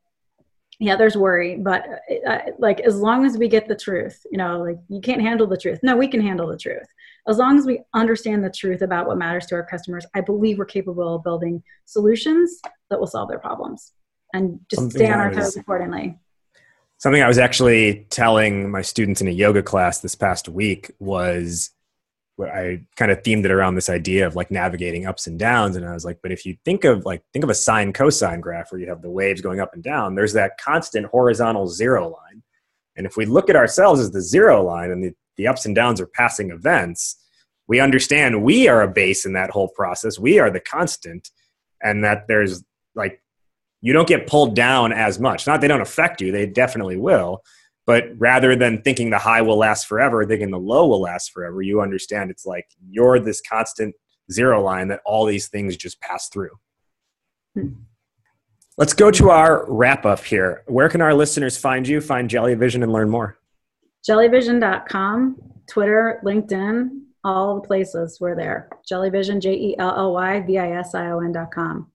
B: yeah there's worry. But uh, like as long as we get the truth you know like you can't handle the truth. No we can handle the truth. As long as we understand the truth about what matters to our customers i believe we're capable of building solutions that will solve their problems and just something stay on our toes accordingly.
A: Something I was actually telling my students in a yoga class this past week was I kind of themed it around this idea of like navigating ups and downs. And I was like, but if you think of like, think of a sine cosine graph where you have the waves going up and down, there's that constant horizontal zero line. And if we look at ourselves as the zero line and the, the ups and downs are passing events, we understand we are a base in that whole process. We are the constant, and that there's like, you don't get pulled down as much. Not they don't affect you, they definitely will but rather than thinking the high will last forever, thinking the low will last forever, you understand it's like you're this constant zero line that all these things just pass through. Hmm. Let's go to our wrap up here. Where can our listeners find you, find Jellyvision, and learn more?
B: Jellyvision.com, Twitter, LinkedIn, all the places. We're there. Jellyvision, J E L L Y V I S I O N.com.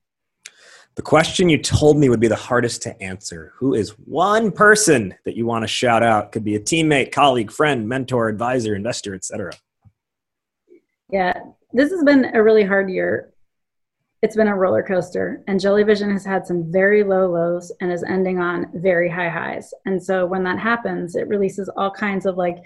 A: The question you told me would be the hardest to answer. Who is one person that you want to shout out? Could be a teammate, colleague, friend, mentor, advisor, investor, etc.
B: Yeah, this has been a really hard year. It's been a roller coaster, and Jellyvision has had some very low lows and is ending on very high highs. And so when that happens, it releases all kinds of like,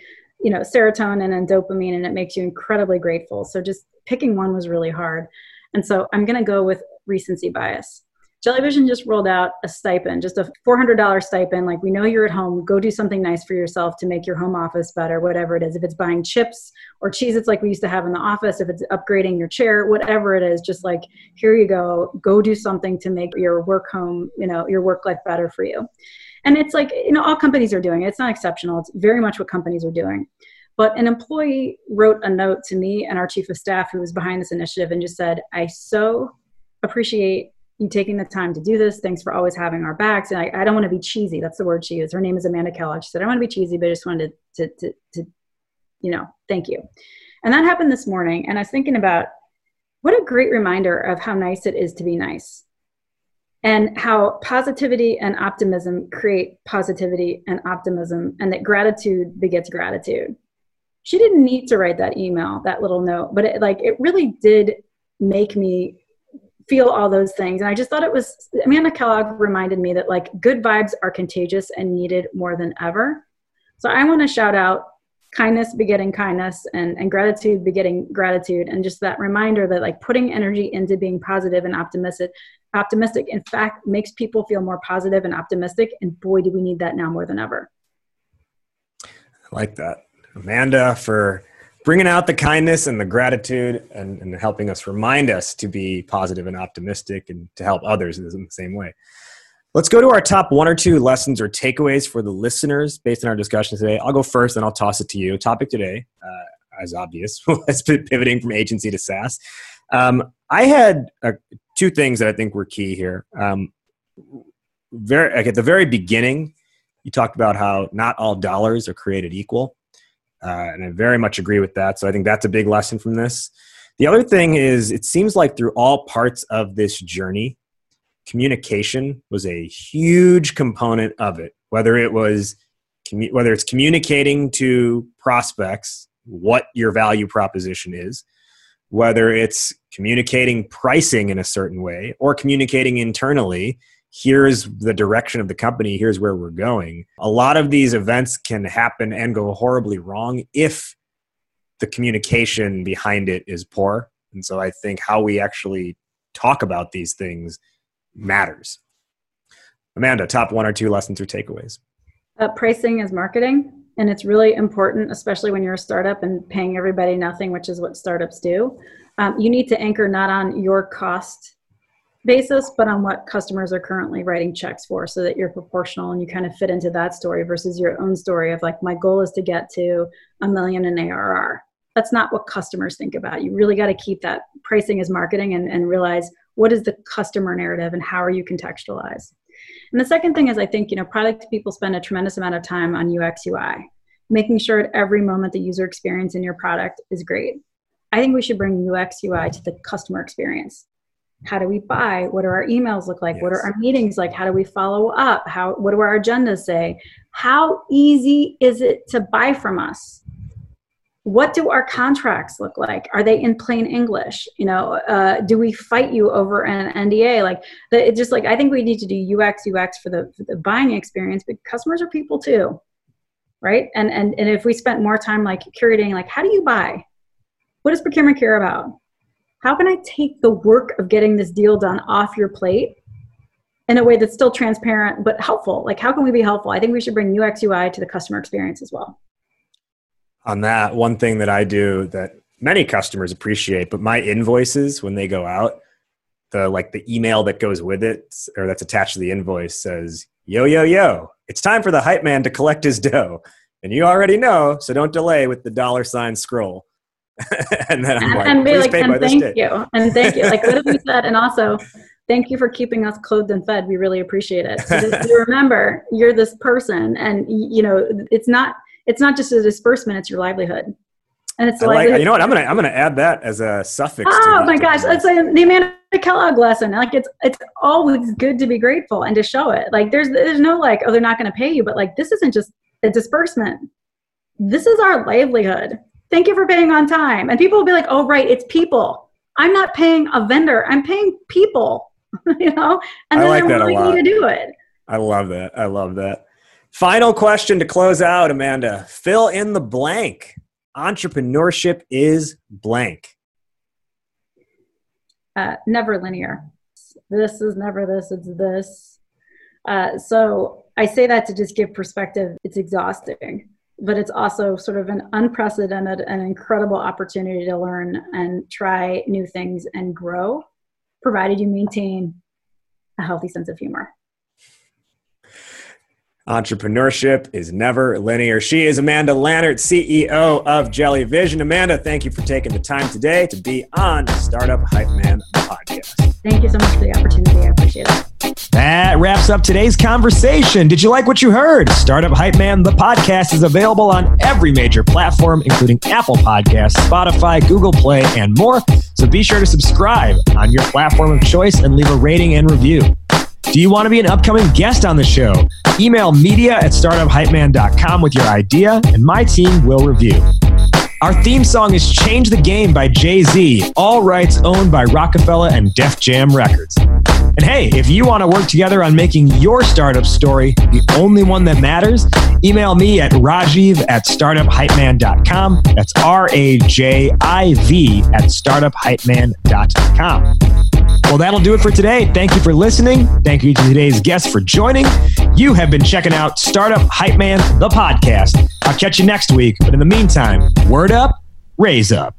B: you know, serotonin and dopamine, and it makes you incredibly grateful. So just picking one was really hard. And so I'm going to go with recency bias. Jellyvision just rolled out a stipend, just a $400 stipend. Like, we know you're at home, go do something nice for yourself to make your home office better, whatever it is. If it's buying chips or cheese, it's like we used to have in the office, if it's upgrading your chair, whatever it is, just like, here you go, go do something to make your work home, you know, your work life better for you. And it's like, you know, all companies are doing it. It's not exceptional. It's very much what companies are doing. But an employee wrote a note to me and our chief of staff who was behind this initiative and just said, I so appreciate you taking the time to do this. Thanks for always having our backs. And I, I don't want to be cheesy. That's the word she used. Her name is Amanda Kellogg. She said, I want to be cheesy, but I just wanted to, to, to, to, you know, thank you. And that happened this morning. And I was thinking about what a great reminder of how nice it is to be nice and how positivity and optimism create positivity and optimism and that gratitude begets gratitude. She didn't need to write that email, that little note, but it like it really did make me feel all those things. And I just thought it was Amanda Kellogg reminded me that like good vibes are contagious and needed more than ever. So I want to shout out kindness begetting kindness and, and gratitude begetting gratitude and just that reminder that like putting energy into being positive and optimistic optimistic in fact makes people feel more positive and optimistic and boy do we need that now more than ever
A: I like that amanda for bringing out the kindness and the gratitude and, and helping us remind us to be positive and optimistic and to help others in the same way. Let's go to our top one or two lessons or takeaways for the listeners based on our discussion today. I'll go first and I'll toss it to you. Topic today, uh, as obvious, been pivoting from agency to SaaS. Um, I had uh, two things that I think were key here. Um, very, like at the very beginning, you talked about how not all dollars are created equal. Uh, and I very much agree with that. So I think that's a big lesson from this. The other thing is, it seems like through all parts of this journey, communication was a huge component of it. Whether it was whether it's communicating to prospects what your value proposition is, whether it's communicating pricing in a certain way, or communicating internally here's the direction of the company, here's where we're going. A lot of these events can happen and go horribly wrong if the communication behind it is poor. And so I think how we actually talk about these things matters. Amanda, top one or two lessons or takeaways?
B: Uh, pricing is marketing. And it's really important, especially when you're a startup and paying everybody nothing, which is what startups do. Um, you need to anchor not on your cost basis, but on what customers are currently writing checks for so that you're proportional and you kind of fit into that story versus your own story of like, my goal is to get to a million in ARR. That's not what customers think about. You really got to keep that pricing as marketing and, and realize what is the customer narrative and how are you contextualized. And the second thing is, I think, you know, product people spend a tremendous amount of time on UX UI, making sure at every moment the user experience in your product is great. I think we should bring UX UI to the customer experience how do we buy? What do our emails look like? Yes. what are our meetings like? How do we follow up? How what do our agendas say? How easy is it to buy from us? What do our contracts look like? Are they in plain english? You know uh, do we fight you over an nda like the, it just like i think we need to do ux ux for the, for the buying experience but customers are people too right? And and and if we spent more time like curating like how do you buy? What does procurement care about? How can I take the work of getting this deal done off your plate in a way that's still transparent but helpful? Like, how can we be helpful? I think we should bring UX UI to the customer experience as well.
A: On that, one thing that I do that many customers appreciate, but my invoices when they go out, the like the email that goes with it or that's attached to the invoice says, "Yo yo yo, it's time for the hype man to collect his dough." And you already know, so don't delay with the dollar sign scroll.
B: and then I'm like, and be like, and thank you, and thank you. Like what have we said? And also, thank you for keeping us clothed and fed. We really appreciate it. So you remember, you're this person, and you know, it's not it's not just a disbursement; it's your livelihood.
A: And it's like, you know what? I'm gonna I'm gonna add that as a suffix.
B: Oh my gosh, that's like the Amanda Kellogg lesson. Like it's it's always good to be grateful and to show it. Like there's there's no like oh they're not gonna pay you, but like this isn't just a disbursement. This is our livelihood. Thank you for paying on time. And people will be like, oh right, it's people. I'm not paying a vendor. I'm paying people. you know, and then I like they're willing to do it.
A: I love that. I love that. Final question to close out, Amanda. Fill in the blank entrepreneurship is blank?
B: Uh, never linear. This is never this, it's this. Uh, so I say that to just give perspective. It's exhausting, but it's also sort of an unprecedented and incredible opportunity to learn and try new things and grow, provided you maintain a healthy sense of humor.
A: Entrepreneurship is never linear. She is Amanda Lannert, CEO of Jellyvision. Amanda, thank you for taking the time today to be on Startup Hype Man podcast.
B: Thank you so much for the opportunity. I appreciate it.
C: That wraps up today's conversation. Did you like what you heard? Startup Hype Man, the podcast, is available on every major platform, including Apple Podcasts, Spotify, Google Play, and more. So be sure to subscribe on your platform of choice and leave a rating and review. Do you want to be an upcoming guest on the show? Email media at startuphypeman.com with your idea, and my team will review. Our theme song is Change the Game by Jay Z, all rights owned by Rockefeller and Def Jam Records. And hey, if you want to work together on making your startup story the only one that matters, email me at rajiv at startuphypeman.com. That's R A J I V at startuphypeman.com. Well, that'll do it for today. Thank you for listening. Thank you to today's guests for joining. You have been checking out Startup Hype Man, the podcast. I'll catch you next week. But in the meantime, word up, raise up.